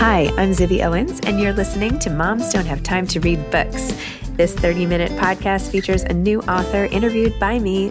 Hi, I'm Zibby Owens, and you're listening to Moms Don't Have Time to Read Books. This 30 minute podcast features a new author interviewed by me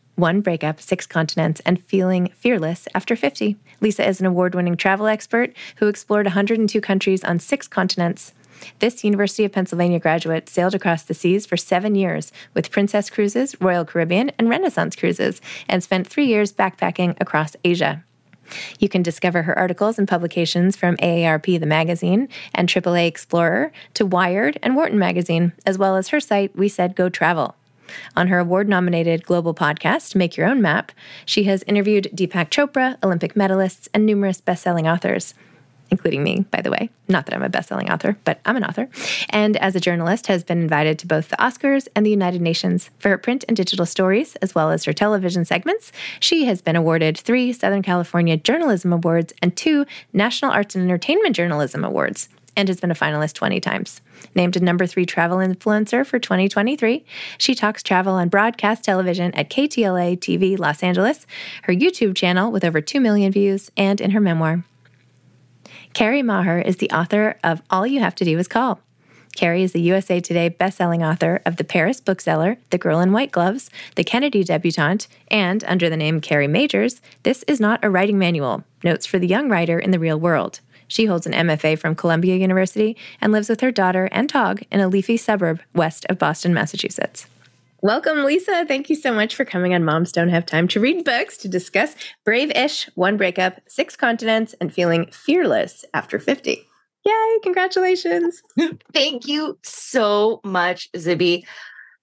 One Breakup, Six Continents, and Feeling Fearless After 50. Lisa is an award winning travel expert who explored 102 countries on six continents. This University of Pennsylvania graduate sailed across the seas for seven years with Princess Cruises, Royal Caribbean, and Renaissance Cruises, and spent three years backpacking across Asia. You can discover her articles and publications from AARP, the magazine, and AAA Explorer to Wired and Wharton Magazine, as well as her site, We Said Go Travel. On her award nominated global podcast, Make Your Own Map, she has interviewed Deepak Chopra, Olympic medalists, and numerous best selling authors. Including me, by the way. Not that I'm a best selling author, but I'm an author. And as a journalist, has been invited to both the Oscars and the United Nations for her print and digital stories, as well as her television segments. She has been awarded three Southern California Journalism Awards and two National Arts and Entertainment Journalism Awards and has been a finalist 20 times. Named a number three travel influencer for 2023, she talks travel on broadcast television at KTLA TV Los Angeles, her YouTube channel with over 2 million views, and in her memoir. Kerri Maher is the author of All You Have to Do Is Call. Carrie is the USA Today bestselling author of The Paris Bookseller, The Girl in White Gloves, The Kennedy Debutante, and, under the name Kerri Majors, This Is Not a Writing Manual Notes for the Young Writer in the Real World. She holds an MFA from Columbia University and lives with her daughter and dog in a leafy suburb west of Boston, Massachusetts. Welcome, Lisa. Thank you so much for coming on Moms Don't Have Time to Read Books to discuss Brave Ish, One Breakup, Six Continents, and Feeling Fearless After 50. Yay, congratulations. Thank you so much, Zibby.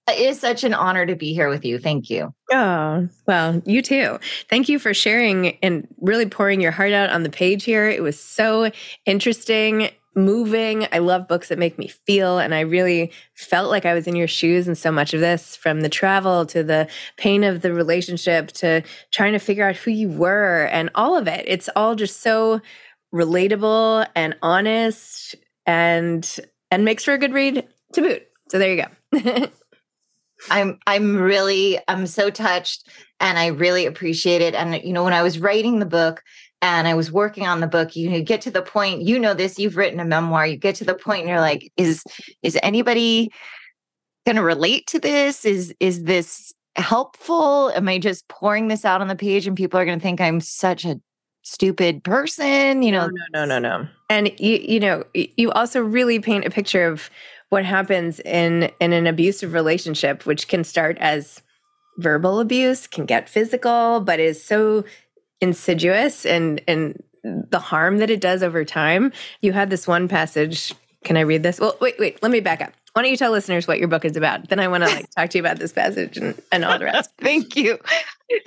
It is such an honor to be here with you. Thank you. Oh, well, you too. Thank you for sharing and really pouring your heart out on the page here. It was so interesting, moving. I love books that make me feel. And I really felt like I was in your shoes And so much of this from the travel to the pain of the relationship to trying to figure out who you were and all of it. It's all just so relatable and honest and and makes for a good read to boot. So there you go. I'm I'm really I'm so touched and I really appreciate it. And you know, when I was writing the book and I was working on the book, you get to the point, you know this, you've written a memoir, you get to the point and you're like, is is anybody gonna relate to this? Is is this helpful? Am I just pouring this out on the page and people are gonna think I'm such a stupid person? You know, no, no, no, no. no. And you, you know, you also really paint a picture of what happens in in an abusive relationship which can start as verbal abuse can get physical but is so insidious and and the harm that it does over time. You had this one passage. Can i read this? Well wait wait. Let me back up why don't you tell listeners what your book is about? Then i want to like talk to you about this passage and, and all the rest. Thank you.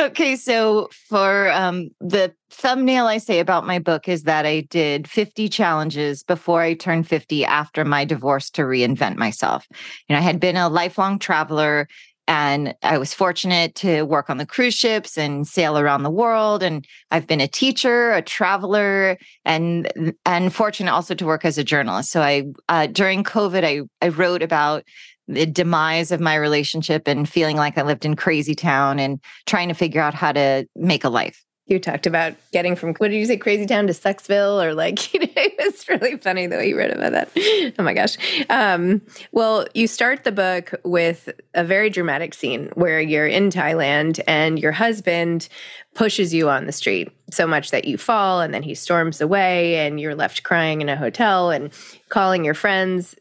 Okay so for um, the thumbnail i say about my book is that i did 50 challenges before i turned 50 after my divorce to reinvent myself. You know i had been a lifelong traveler and I was fortunate to work on the cruise ships and sail around the world. And I've been a teacher, a traveler, and and fortunate also to work as a journalist. So I uh, during COVID, I I wrote about the demise of my relationship and feeling like I lived in crazy town and trying to figure out how to make a life you talked about getting from what did you say crazy town to sexville or like it was really funny the way you wrote about that. Oh my gosh. Um, well you start the book with a very dramatic scene where you're in Thailand and your husband pushes you on the street so much that you fall and then he storms away and you're left crying in a hotel and calling your friends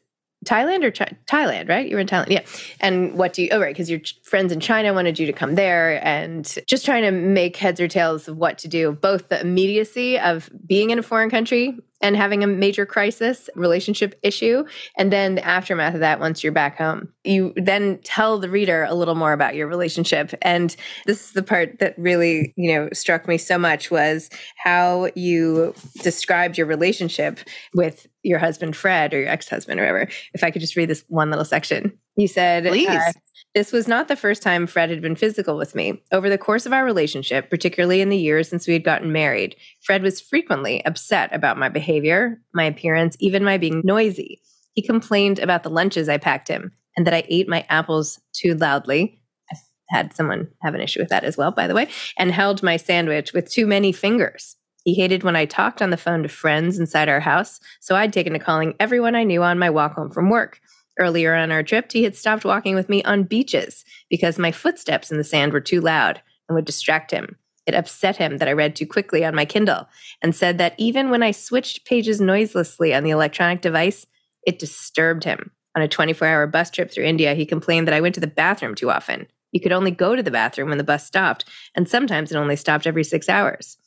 Thailand or Thailand, right? You were in Thailand, yeah. And what do you? Oh, right, because your friends in China wanted you to come there, and just trying to make heads or tails of what to do. Both the immediacy of being in a foreign country and having a major crisis relationship issue. And then the aftermath of that once you're back home you then tell the reader a little more about your relationship. And this is the part that really you know struck me so much was how you described your relationship with your husband fred or your ex-husband or whatever. If i could just read this one little section you said please uh, this was not the first time Fred had been physical with me. Over the course of our relationship, particularly in the years since we had gotten married, Fred was frequently upset about my behavior, my appearance, even my being noisy. He complained about the lunches I packed him and that I ate my apples too loudly. I've had someone have an issue with that as well, by the way, and held my sandwich with too many fingers. He hated when I talked on the phone to friends inside our house, so I'd taken to calling everyone I knew on my walk home from work. Earlier on our trip, he had stopped walking with me on beaches because my footsteps in the sand were too loud and would distract him. It upset him that I read too quickly on my Kindle and said that even when I switched pages noiselessly on the electronic device, it disturbed him. On a 24 hour bus trip through India, he complained that I went to the bathroom too often. You could only go to the bathroom when the bus stopped, and sometimes it only stopped every six hours.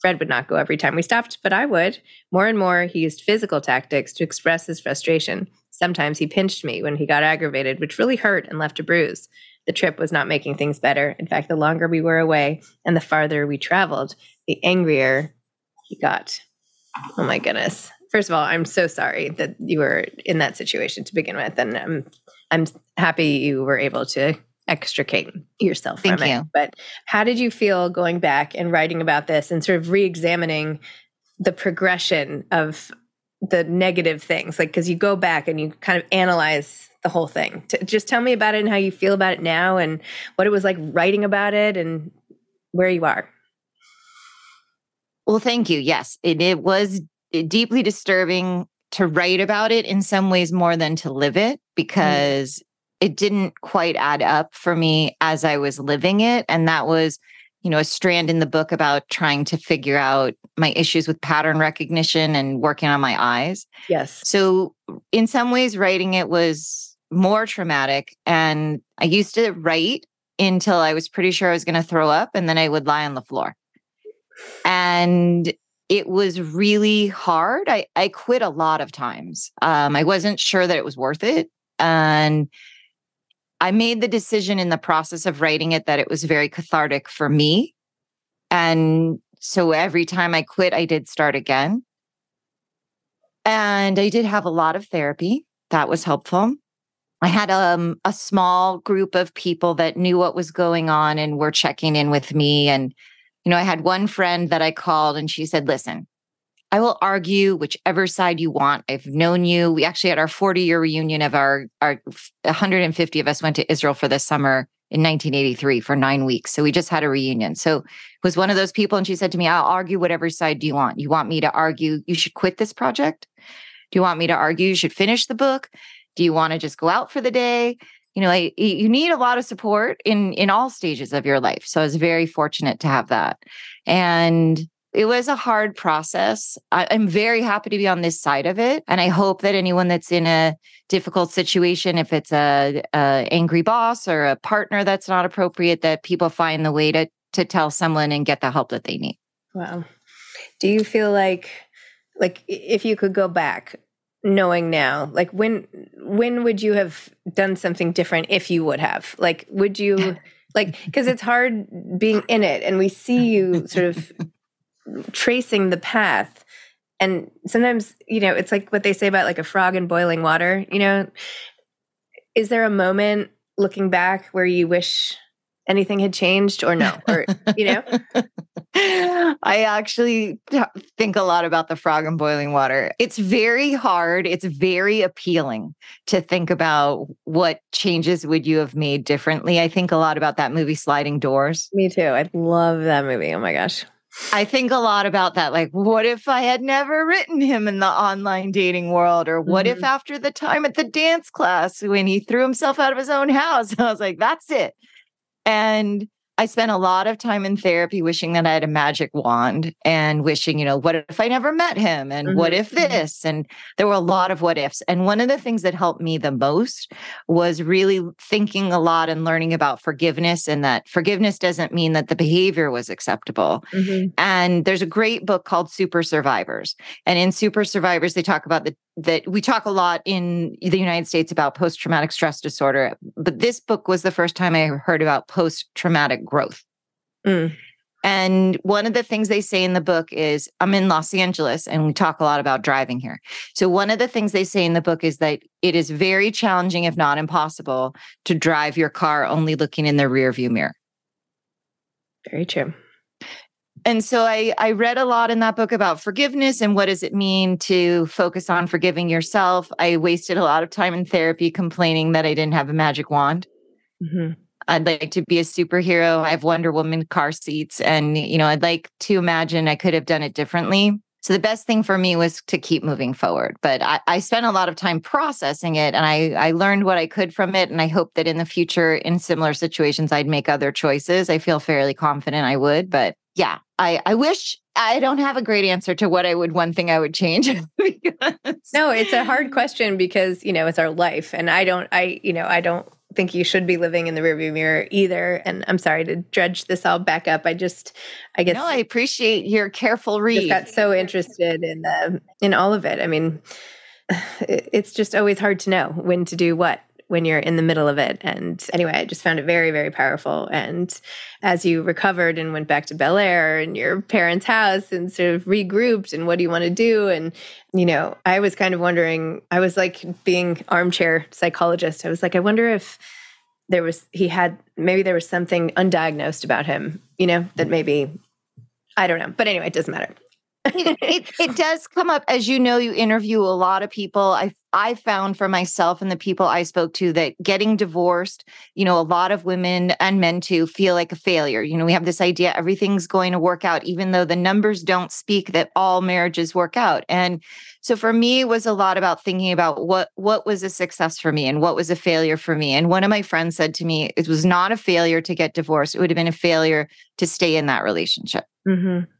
Fred would not go every time we stopped, but I would. More and more, he used physical tactics to express his frustration. Sometimes he pinched me when he got aggravated, which really hurt and left a bruise. The trip was not making things better. In fact, the longer we were away and the farther we traveled, the angrier he got. Oh my goodness. First of all, I'm so sorry that you were in that situation to begin with. And I'm I'm happy you were able to extricate yourself Thank from you. it. But how did you feel going back and writing about this and sort of re-examining the progression of the negative things like because you go back and you kind of analyze the whole thing T- just tell me about it and how you feel about it now and what it was like writing about it and where you are well thank you yes it, it was deeply disturbing to write about it in some ways more than to live it mm. because. It didn't quite add up for me as i was living it and that was you know, a strand in the book about trying to figure out my issues with pattern recognition and working on my eyes. Yes. So, in some ways, writing it was more traumatic. And I used to write until I was pretty sure I was going to throw up, and then I would lie on the floor. And it was really hard. I, I quit a lot of times. Um, I wasn't sure that it was worth it. And I made the decision in the process of writing it that it was very cathartic for me. And so every time I quit, I did start again. And I did have a lot of therapy. That was helpful. I had um, a small group of people that knew what was going on and were checking in with me. And, you know, I had one friend that I called and she said, listen, I will argue whichever side you want. I've known you. We actually had our 40 year reunion of our, our 150 of us went to Israel for the summer in 1983 for nine weeks. So we just had a reunion. So it was one of those people. And she said to me, I'll argue whatever side do you want. You want me to argue you should quit this project? Do you want me to argue you should finish the book? Do you want to just go out for the day? You know, I, you need a lot of support in in all stages of your life. So I was very fortunate to have that. And it was a hard process. I, am very happy to be on this side of it, and I hope that anyone that's in a difficult situation, if it's a, a angry boss or a partner that's not appropriate, that people find the way to to tell someone and get the help that they need. Wow. Do you feel like like if you could go back knowing now like when when would you have done something different if you would have like would you like because it's hard being in it and we see you sort of tracing the path and sometimes you know it's like what they say about like a frog in boiling water you know is there a moment looking back where you wish anything had changed or no or you know I actually think a lot about the frog in boiling water. It's very hard. It's very appealing to think about what changes would you have made differently. I think a lot about that movie Sliding Doors. Me too. I love that movie. Oh my gosh. I think a lot about that. Like, what if I had never written him in the online dating world? Or what mm-hmm. if after the time at the dance class when he threw himself out of his own house? I was like, that's it. And I spent a lot of time in therapy wishing that I had a magic wand and wishing, you know, what if I never met him? And mm-hmm. what if mm-hmm. this? And there were a lot of what ifs. And one of the things that helped me the most was really thinking a lot and learning about forgiveness and that forgiveness doesn't mean that the behavior was acceptable. Mm-hmm. And there's a great book called Super Survivors. And in Super Survivors, they talk about the that we talk a lot in the United States about post traumatic stress disorder, but this book was the first time I heard about post traumatic growth. Mm. And one of the things they say in the book is I'm in Los Angeles and we talk a lot about driving here. So, one of the things they say in the book is that it is very challenging, if not impossible, to drive your car only looking in the rear view mirror. Very true and so I, I read a lot in that book about forgiveness and what does it mean to focus on forgiving yourself. I wasted a lot of time in therapy complaining that I didn't have a magic wand. Mm-hmm. I'd like to be a superhero. I have Wonder Woman car seats, and you know, I'd like to imagine I could have done it differently. So the best thing for me was to keep moving forward. But I, I spent a lot of time processing it, and I I learned what I could from it. And I hope that in the future, in similar situations, I'd make other choices. I feel fairly confident I would, but yeah, I, I wish I don't have a great answer to what I would one thing I would change. because... No, it's a hard question because, you know, it's our life. And I don't, I, you know, I don't think you should be living in the rearview mirror either. And I'm sorry to dredge this all back up. I just, I guess. No, I appreciate your careful read. got so interested in the, in all of it. I mean, it's just always hard to know when to do what when you're in the middle of it. And anyway, I just found it very, very powerful. And as you recovered and went back to Bel Air and your parents' house and sort of regrouped and what do you want to do? And, you know, I was kind of wondering, I was like being armchair psychologist. I was like, I wonder if there was, he had, maybe there was something undiagnosed about him, you know, that maybe, I don't know. But anyway, it doesn't matter it, it, it, does come up as you know you interview a lot of people. I i found for myself and the people i spoke to that getting divorced you know a lot of women and men too feel like a failure. You know we have this idea everything's going to work out even though the numbers don't speak that all marriages work out. And so for me it was a lot about thinking about what what was a success for me and what was a failure for me. And one of my friends said to me it was not a failure to get divorced. It would have been a failure to stay in that relationship. Mm-hmm.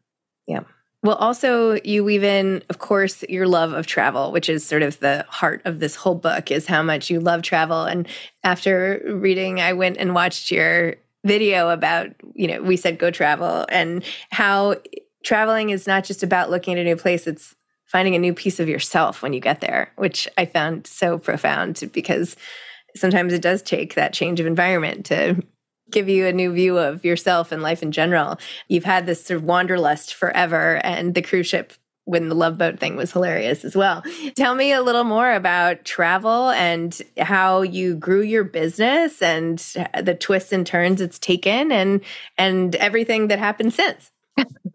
yeah well, also, you weave in, of course, your love of travel, which is sort of the heart of this whole book, is how much you love travel. And after reading, I went and watched your video about, you know, we said go travel and how traveling is not just about looking at a new place, it's finding a new piece of yourself when you get there, which I found so profound because sometimes it does take that change of environment to give you a new view of yourself and life in general. You've had this sort of wanderlust forever, and the cruise ship when the love boat thing was hilarious as well. Tell me a little more about travel and how you grew your business and the twists and turns it's taken and and everything that happened since.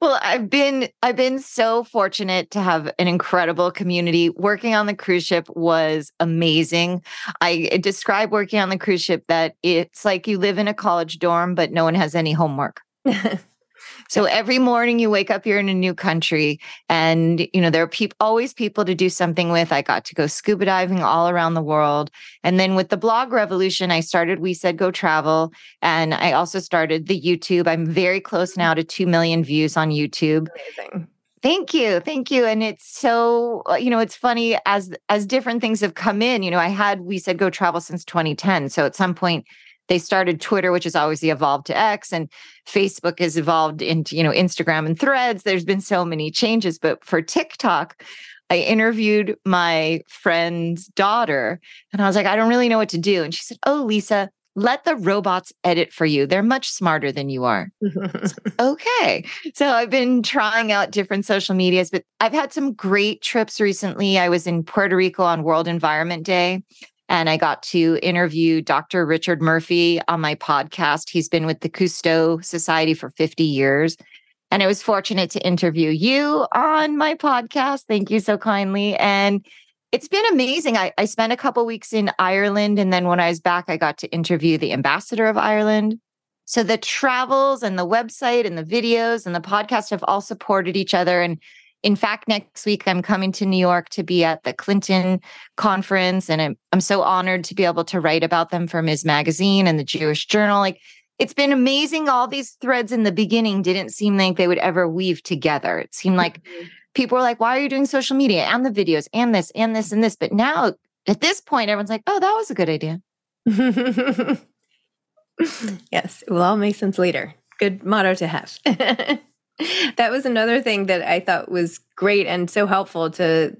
well, I've been I've been so fortunate to have an incredible community. Working on the cruise ship was amazing. I describe working on the cruise ship that it's like you live in a college dorm but no one has any homework. So every morning you wake up, you're in a new country, and you know there are people always people to do something with. I got to go scuba diving all around the world, and then with the blog revolution, I started. We said go travel, and I also started the YouTube. I'm very close now to two million views on YouTube. Amazing. Thank you. Thank you. And it's so, uh, you know, it's funny as as different things have come in, you know, I had we said go travel since 2010. So at some point they started Twitter, which has obviously evolved to X, and Facebook has evolved into, you know, Instagram and threads. There's been so many changes. But for TikTok, I interviewed my friend's daughter and I was like, I don't really know what to do. And she said, Oh, Lisa, let the robots edit for you. They're much smarter than you are. okay. So I've been trying out different social medias, but I've had some great trips recently. I was in Puerto Rico on World Environment Day. And I got to interview Dr. Richard Murphy on my podcast. He's been with the Cousteau Society for 50 years. And I was fortunate to interview you on my podcast. Thank you so kindly. And it's been amazing. I, I spent a couple weeks in Ireland. And then when I was back, I got to interview the ambassador of Ireland. So the travels and the website and the videos and the podcast have all supported each other. And in fact, next week I'm coming to New York to be at the Clinton conference, and I'm, I'm so honored to be able to write about them for Ms. Magazine and the Jewish Journal. Like, it's been amazing. All these threads in the beginning didn't seem like they would ever weave together. It seemed like mm-hmm. people were like, "Why are you doing social media and the videos and this and this and this?" But now, at this point, everyone's like, "Oh, that was a good idea." yes, it will all make sense later. Good motto to have. that was another thing that I thought was great and so helpful to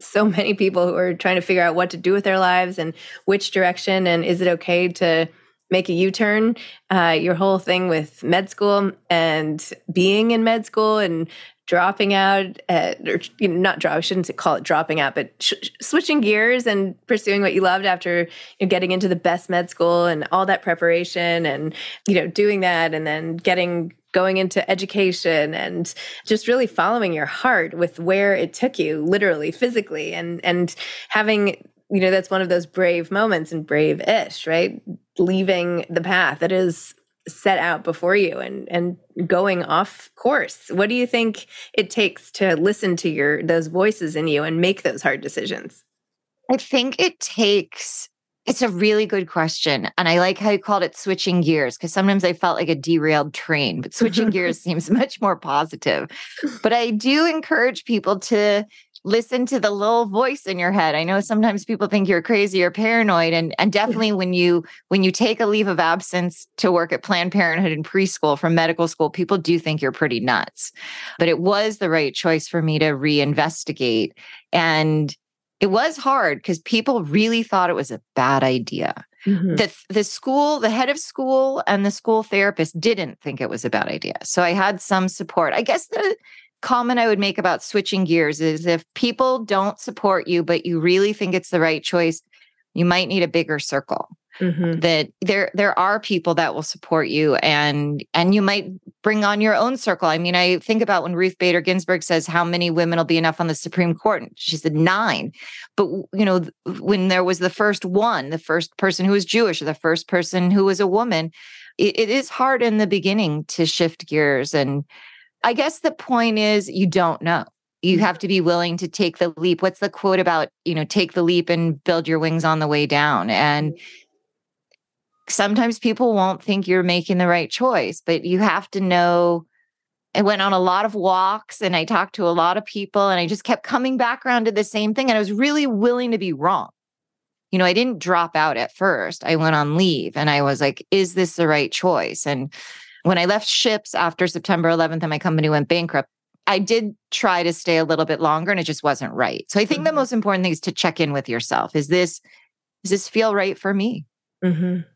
so many people who are trying to figure out what to do with their lives and which direction and is it okay to make a u-turn? Uh, your whole thing with med school and being in med school and dropping out at, or you know, not drop i shouldn't call it dropping out but sh- switching gears and pursuing what you loved after you know, getting into the best med school and all that preparation and you know doing that and then getting going into education and just really following your heart with where it took you literally physically and and having you know that's one of those brave moments and brave-ish right? Leaving the path that is set out before you and and going off course. What do you think it takes to listen to your those voices in you and make those hard decisions? I think it takes it's a really good question. And I like how you called it switching gears because sometimes I felt like a derailed train, but switching gears seems much more positive. But I do encourage people to listen to the little voice in your head. I know sometimes people think you're crazy or paranoid and and definitely when you when you take a leave of absence to work at Planned Parenthood and preschool from medical school, people do think you're pretty nuts. But it was the right choice for me to reinvestigate and it was hard because people really thought it was a bad idea. Mm-hmm. The, the school, the head of school and the school therapist didn't think it was a bad idea. So I had some support. I guess the comment I would make about switching gears is if people don't support you, but you really think it's the right choice, you might need a bigger circle mm-hmm. that there there are people that will support you and and you might bring on your own circle. I mean i think about when ruth bader ginsburg says how many women will be enough on the supreme court? She said nine. But you know when there was the first one the first person who was jewish or the first person who was a woman it, it is hard in the beginning to shift gears. And i guess the point is you don't know. You mm-hmm. have to be willing to take the leap. What's the quote about you know take the leap and build your wings on the way down? And mm-hmm sometimes people won't think you're making the right choice, but you have to know. I went on a lot of walks and I talked to a lot of people and I just kept coming back around to the same thing. And I was really willing to be wrong. You know, I didn't drop out at first. I went on leave and I was like, is this the right choice? And when I left ships after September 11th and my company went bankrupt, I did try to stay a little bit longer and it just wasn't right. So I think mm-hmm. the most important thing is to check in with yourself. Is this does this feel right for me? Mm-hmm.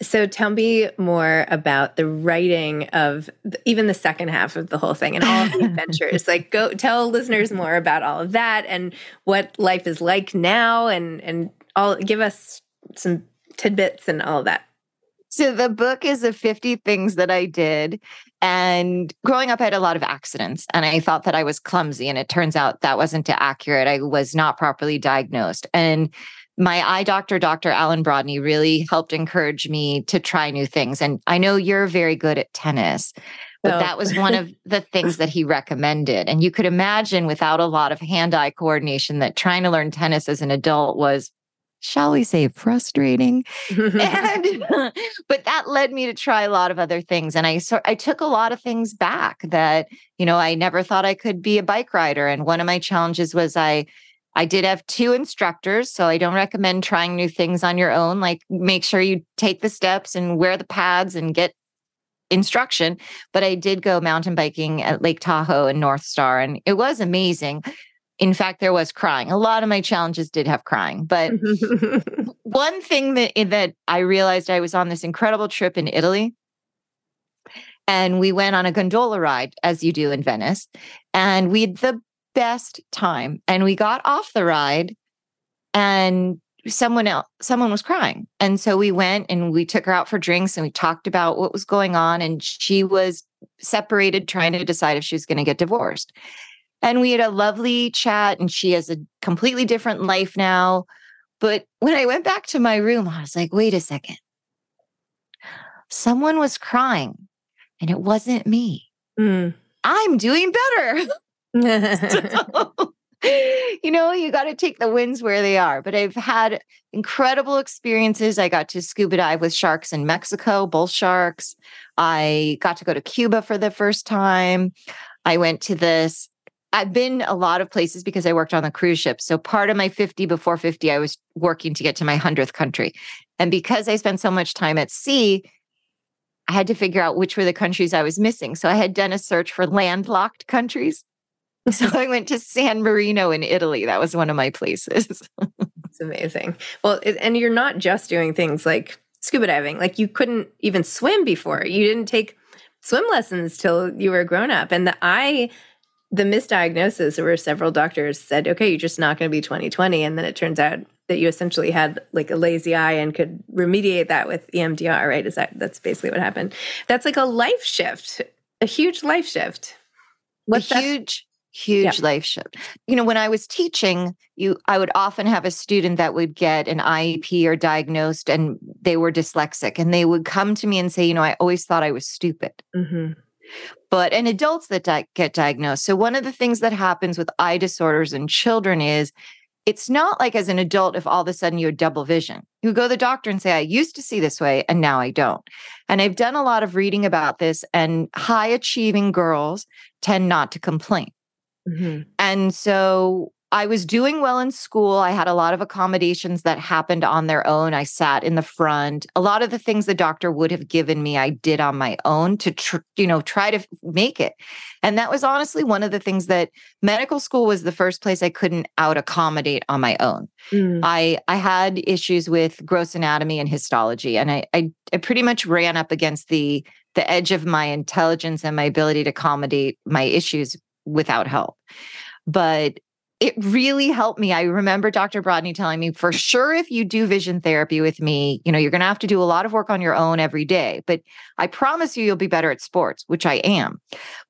So tell me more about the writing of the, even the second half of the whole thing and all of the adventures. Like go tell listeners more about all of that and what life is like now and and all give us some tidbits and all of that. So the book is the 50 things that I did. And growing up, I had a lot of accidents and I thought that I was clumsy. And it turns out that wasn't accurate. I was not properly diagnosed. And my eye doctor, Dr. Alan Brodney, really helped encourage me to try new things. And I know you're very good at tennis, but Oh. that was one of the things that he recommended. And you could imagine without a lot of hand eye coordination that trying to learn tennis as an adult was, shall we say, frustrating. and but that led me to try a lot of other things and i so i took a lot of things back that you know i never thought i could be a bike rider and one of my challenges was i i did have two instructors so i don't recommend trying new things on your own like make sure you take the steps and wear the pads and get instruction but i did go mountain biking at lake tahoe and north star and it was amazing in fact there was crying a lot of my challenges did have crying but one thing that eh, that I realized I was on this incredible trip in Italy. And we went on a gondola ride, as you do in Venice. And we had the best time. And we got off the ride and someone else, someone was crying. And so we went and we took her out for drinks and we talked about what was going on. And she was separated, trying to decide if she was going to get divorced. And we had a lovely chat, and she has a completely different life now. But when I went back to my room, I was like, wait a second. Someone was crying and it wasn't me. Mm. I'm doing better. So, you know, you got to take the wins where they are. But I've had incredible experiences. I got to scuba dive with sharks in Mexico, bull sharks. I got to go to Cuba for the first time. I went to this. I've been a lot of places because I worked on the cruise ship. So part of my 50 before 50, I was working to get to my 100th country. And because I spent so much time at sea, I had to figure out which were the countries I was missing. So I had done a search for landlocked countries. So I went to San Marino in Italy. That was one of my places. It's amazing. Well, it, and you're not just doing things like scuba diving. Like you couldn't even swim before. You didn't take swim lessons till you were grown up. And the eye, the misdiagnosis, there were several doctors said, okay, you're just not going to be 2020. And then it turns out that you essentially had like a lazy eye and could remediate that with EMDR, right? Is that that's basically what happened? That's like a life shift, a huge life shift. What's a that? Huge, huge life shift. You know, when I was teaching, you I would often have a student that would get an IEP or diagnosed and they were dyslexic and they would come to me and say, you know, I always thought I was stupid. Mhm. But and adults that di- get diagnosed. So one of the things that happens with eye disorders in children is it's not like as an adult if all of a sudden you had double vision. You go to the doctor and say, I used to see this way and now I don't. And I've done a lot of reading about this, and high achieving girls tend not to complain. Mm-hmm. And so I was doing well in school. I had a lot of accommodations that happened on their own. I sat in the front. A lot of the things the doctor would have given me, I did on my own to, tr- you know, try to make it. And that was honestly one of the things that medical school was the first place I couldn't out accommodate on my own. Mm. I I had issues with gross anatomy and histology, and I, I I pretty much ran up against the the edge of my intelligence and my ability to accommodate my issues without help. But it really helped me. I remember Dr. Brodney telling me for sure if you do vision therapy with me, you know, you're going to have to do a lot of work on your own every day, but I promise you you'll be better at sports, which I am.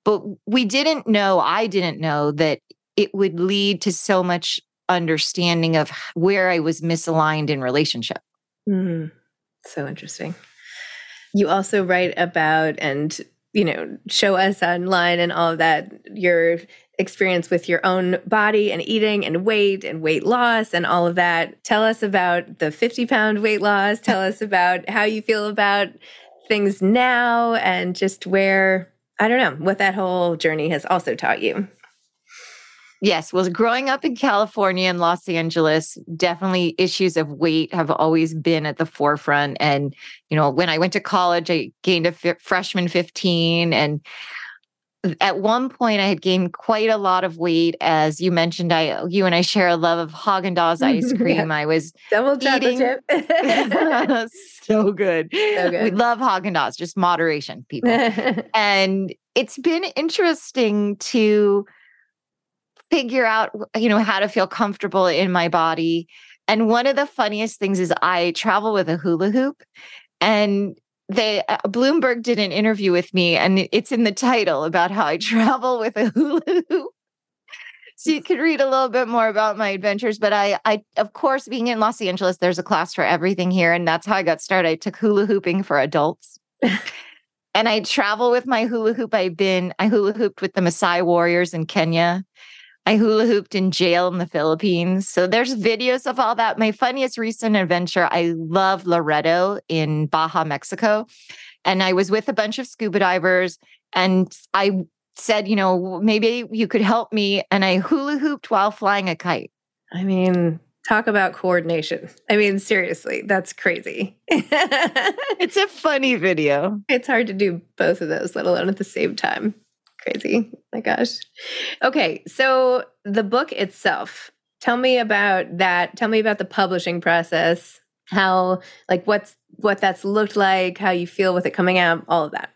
But we didn't know, I didn't know that it would lead to so much understanding of where I was misaligned in relationship. Mm, so interesting. You also write about and you know show us online and all of that your experience with your own body and eating and weight and weight loss and all of that. Tell us about the 50 pound weight loss. Tell us about how you feel about things now and just where, I don't know, what that whole journey has also taught you. Yes, well, growing up in California and Los Angeles, definitely issues of weight have always been at the forefront. And, you know, when I went to college, I gained a f- freshman 15 and at one point I had gained quite a lot of weight. As you mentioned, I uh, you and I share a love of Haagen Dazs ice cream. yeah. I was double eating, chip. so good. So good. We love Haagen Dazs, just moderation, people. and it's been interesting to figure out, you know, how to feel comfortable in my body. And one of the funniest things is I travel with a hula hoop. And they uh, Bloomberg did an interview with me, and it's in the title about how I travel with a hula hoop. So you could read a little bit more about my adventures. But I, I, of course, being in Los Angeles, there's a class for everything here, and that's how I got started. I took hula hooping for adults. and I travel with my hula hoop. I've been, I hula hooped with the Maasai warriors in Kenya. I hula hooped in jail in the Philippines. So there's videos of all that. My funniest recent adventure, I love Loreto in Baja, Mexico. And I was with a bunch of scuba divers and I said, you know, maybe you could help me. And I hula hooped while flying a kite. I mean, talk about coordination. I mean, seriously, that's crazy. it's a funny video. It's hard to do both of those, let alone at the same time crazy. my gosh. Okay, so the book itself. Tell me about that. Tell me about the publishing process. How like what's what that's looked like, how you feel with it coming out, all of that.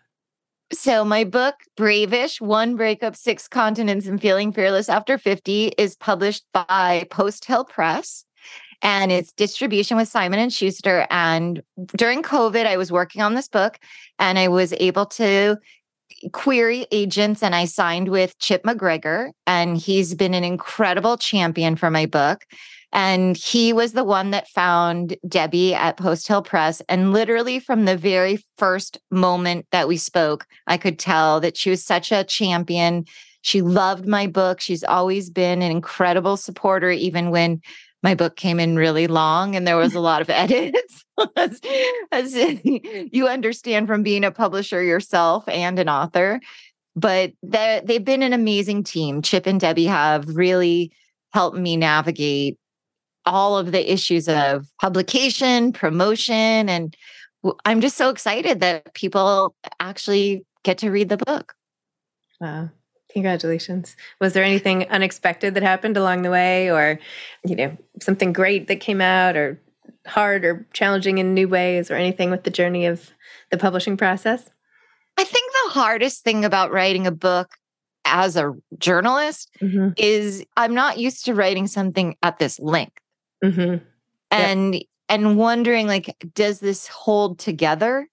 So, my book, Brave-ish One Breakup, Six Continents, and Feeling Fearless After 50, is published by Post Hill Press and it's distribution with Simon and Schuster. And during COVID, I was working on this book and I was able to query agents and I signed with Chip MacGregor, and he's been an incredible champion for my book. And he was the one that found Debbie at Post Hill Press. And literally from the very first moment that we spoke, I could tell that she was such a champion. She loved my book. She's always been an incredible supporter, even when my book came in really long and there was a lot of edits. As, as, you understand from being a publisher yourself and an author. But they've been an amazing team. Chip and debbie have really helped me navigate all of the issues of publication promotion and i'm just so excited that people actually get to read the book. Wow Congratulations. Was there anything unexpected that happened along the way or, you know, something great that came out or hard or challenging in new ways or anything with the journey of the publishing process? I think the hardest thing about writing a book as a journalist mm-hmm. is I'm not used to writing something at this length. Mm-hmm. And yep. and wondering like does this hold together?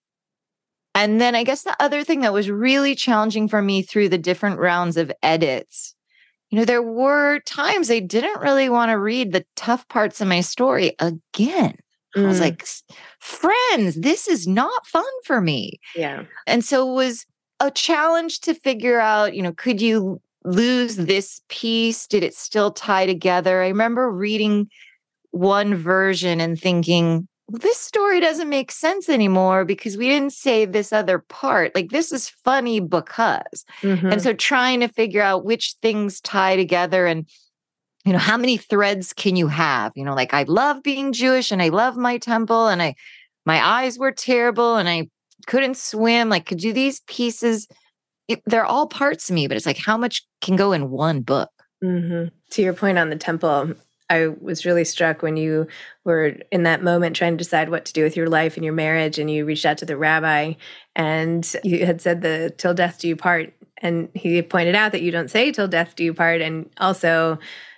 And then I guess the other thing that was really challenging for me through the different rounds of edits, you know, there were times I didn't really want to read the tough parts of my story again. Mm. I was mm. like, friends, this is not fun for me. Yeah. And so it was a challenge to figure out, you know, could you lose this piece? Did it still tie together? I remember reading one version and thinking, this story doesn't make sense anymore because we didn't say this other part. Like, this is funny because. Mm-hmm. And so trying to figure out which things tie together and, you know, how many threads can you have? You know, like I love being Jewish and I love my temple and I, my eyes were terrible and I couldn't swim. Like, could do these pieces? It, they're all parts of me, but it's like, how much can go in one book? Mm-hmm. To your point on the temple, I was really struck when you were in that moment trying to decide what to do with your life and your marriage, and you reached out to the rabbi, and you had said the "till death do you part," and he pointed out that you don't say "till death do you part," and also,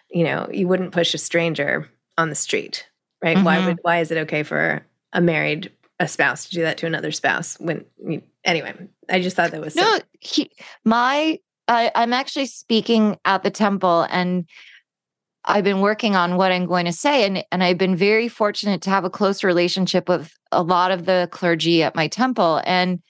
you know, you wouldn't push a stranger on the street, right? Mm-hmm. Why would why is it okay for a married a spouse to do that to another spouse? When you, anyway, I just thought that was no. So- he, my I, I'm actually speaking at the temple and I've been working on what I'm going to say. And, and I've been very fortunate to have a close relationship with a lot of the clergy at my temple. And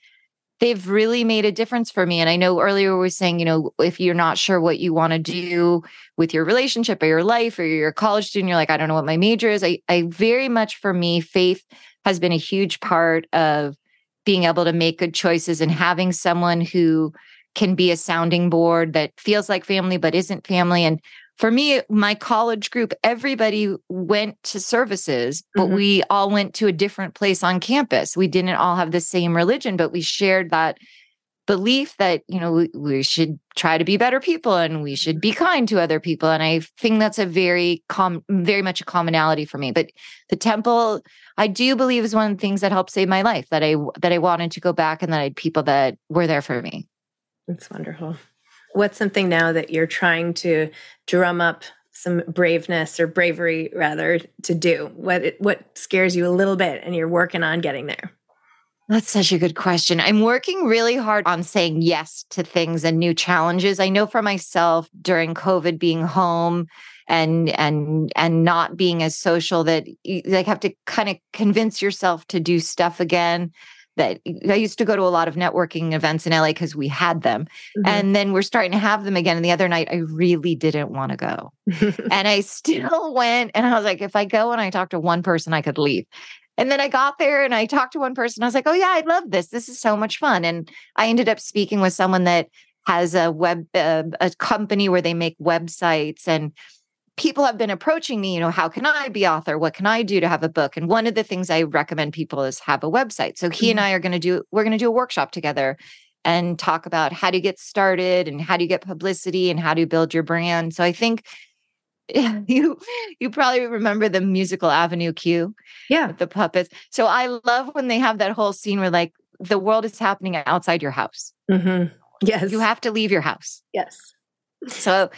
they've really made a difference for me. And I know earlier we were saying, you know, if you're not sure what you want to do with your relationship or your life or you're a college student, you're like, I don't know what my major is. I, I very much for me, faith has been a huge part of being able to make good choices and having someone who can be a sounding board that feels like family but isn't family and for me, my college group, everybody went to services, but mm-hmm. we all went to a different place on campus. We didn't all have the same religion, but we shared that belief that, you know, we, we should try to be better people and we should be kind to other people. And I think that's a very com very much a commonality for me. But the temple, I do believe is one of the things that helped save my life, that I that I wanted to go back and that I had people that were there for me. That's wonderful. What's something now that you're trying to drum up some braveness or bravery rather to do? What what scares you a little bit and you're working on getting there? That's such a good question. I'm working really hard on saying yes to things and new challenges. I know for myself during COVID being home and and and not being as social that you like have to kind of convince yourself to do stuff again that I used to go to a lot of networking events in LA because we had them. Mm-hmm. And then we're starting to have them again. And the other night, I really didn't want to go. and I still went. And I was like, if I go and I talk to one person, I could leave. And then I got there and I talked to one person. I was like, oh, yeah, I love this. This is so much fun. And I ended up speaking with someone that has a web, uh, a company where they make websites and people have been approaching me, you know, how can I be author? What can I do to have a book? And one of the things I recommend people is have a website. So he mm-hmm. and I are going to do we're going to do a workshop together and talk about how to get started and how do you get publicity and how do you build your brand. So I think you you probably remember the musical Avenue Q. Yeah. The puppets. So I love when they have that whole scene where like the world is happening outside your house. Mm-hmm. Yes. You have to leave your house. Yes. So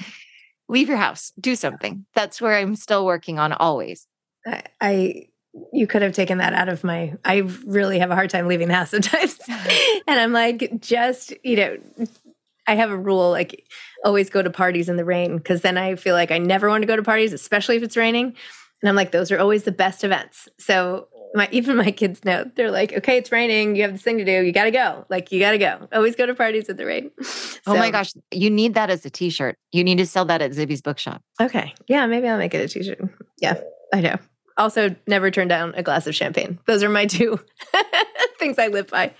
leave your house, do something. That's where I'm still working on always. I, I you could have taken that out of my I really have a hard time leaving the house sometimes. and I'm like, just, you know, I have a rule like always go to parties in the rain because then I feel like I never want to go to parties, especially if it's raining. And I'm like, those are always the best events. So my even my kids know. They're like okay it's raining. You have this thing to do. You gotta go. Like you gotta go. Always go to parties in the rain so, oh my gosh. You need that as a t-shirt. You need to sell that at zibby's bookshop. Okay. Yeah maybe i'll make it a t-shirt. Yeah i know. Also never turn down a glass of champagne. Those are my two things i live by.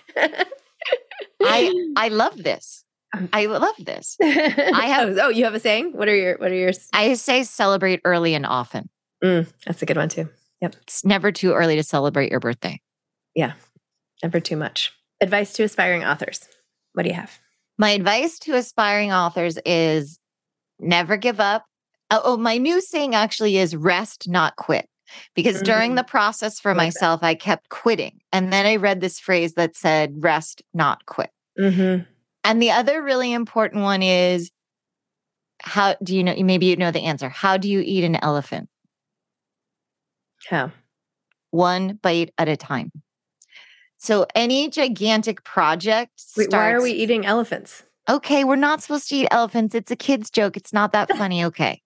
I i love this. I love this. I have. oh, you have a saying? What are your What are yours? I say celebrate early and often. Mm, that's a good one too. Yep. It's never too early to celebrate your birthday. Yeah. Never too much. Advice to aspiring authors. What do you have? My advice to aspiring authors is never give up. Oh, oh my new saying actually is rest, not quit. Because mm-hmm. during the process for myself. I kept quitting. And then I read this phrase that said, rest, not quit. Mm-hmm. And the other really important one is how do you know? Maybe you know the answer. How do you eat an elephant? How? One bite at a time. So any gigantic project. Wait, starts, why are we eating elephants? Okay, we're not supposed to eat elephants. It's a kid's joke. It's not that funny. Okay.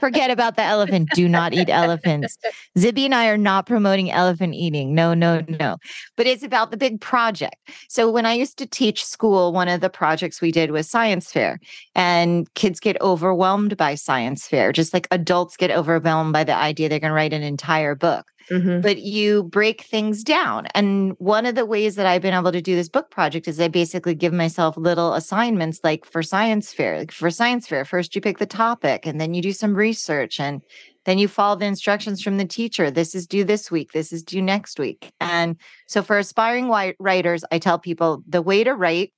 Forget about the elephant. Do not eat elephants. Zibby and I are not promoting elephant eating. No, no, no. But it's about the big project. So when I used to teach school, one of the projects we did was science fair. And kids get overwhelmed by science fair, just like adults get overwhelmed by the idea they're going to write an entire book. Mhm. But you break things down. And one of the ways that I've been able to do this book project is I basically give myself little assignments like for science fair. Like for science fair, first you pick the topic and then you do some research and then you follow the instructions from the teacher. This is due this week, this is due next week. And so for aspiring writers, I tell people the way to write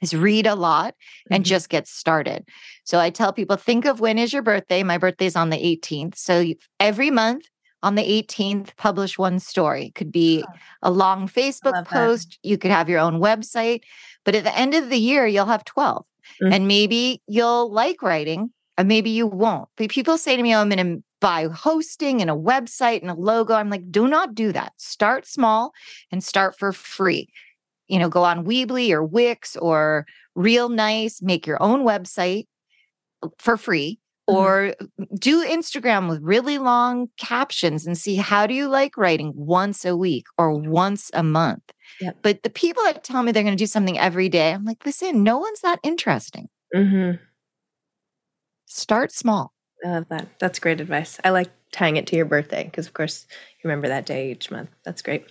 is read a lot and Mhm. just get started. So I tell people think of when is your birthday? My birthday's on the 18th. So every month on the 18th publish one story. It could be a long Facebook love that. post, you could have your own website, but at the end of the year you'll have 12. Mm. And maybe you'll like writing, and maybe you won't. But people say to me, oh, I'm going to buy hosting and a website and a logo. I'm like, do not do that. Start small and start for free. You know, go on Weebly or Wix or Real Nice, make your own website for free. Or do Instagram with really long captions and see how do you like writing once a week or once a month. Yep. But the people that tell me they're going to do something every day, I'm like, listen, no one's that interesting. Mhm. Start small. I love that. That's great advice. I like tying it to your birthday because, of course, you remember that day each month. That's great.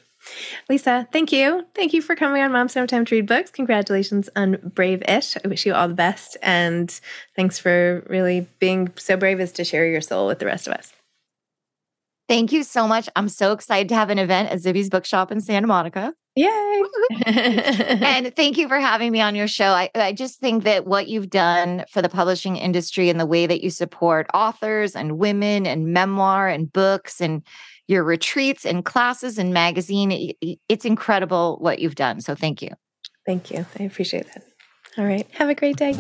Lisa, thank you. Thank you for coming on Moms Have Time to Read Books. Congratulations on Brave-ish. I wish you all the best. And thanks for really being so brave as to share your soul with the rest of us. Thank you so much. I'm so excited to have an event at Zibby's Bookshop in Santa Monica. Yay. and thank you for having me on your show. I, I just think that what you've done for the publishing industry and the way that you support authors and women and memoir and books and your retreats and classes and magazine, i- i- it's incredible what you've done. So thank you. Thank you. I appreciate that. All right. Have a great day.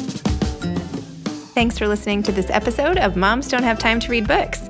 Thanks for listening to this episode of Moms Don't Have Time to Read Books.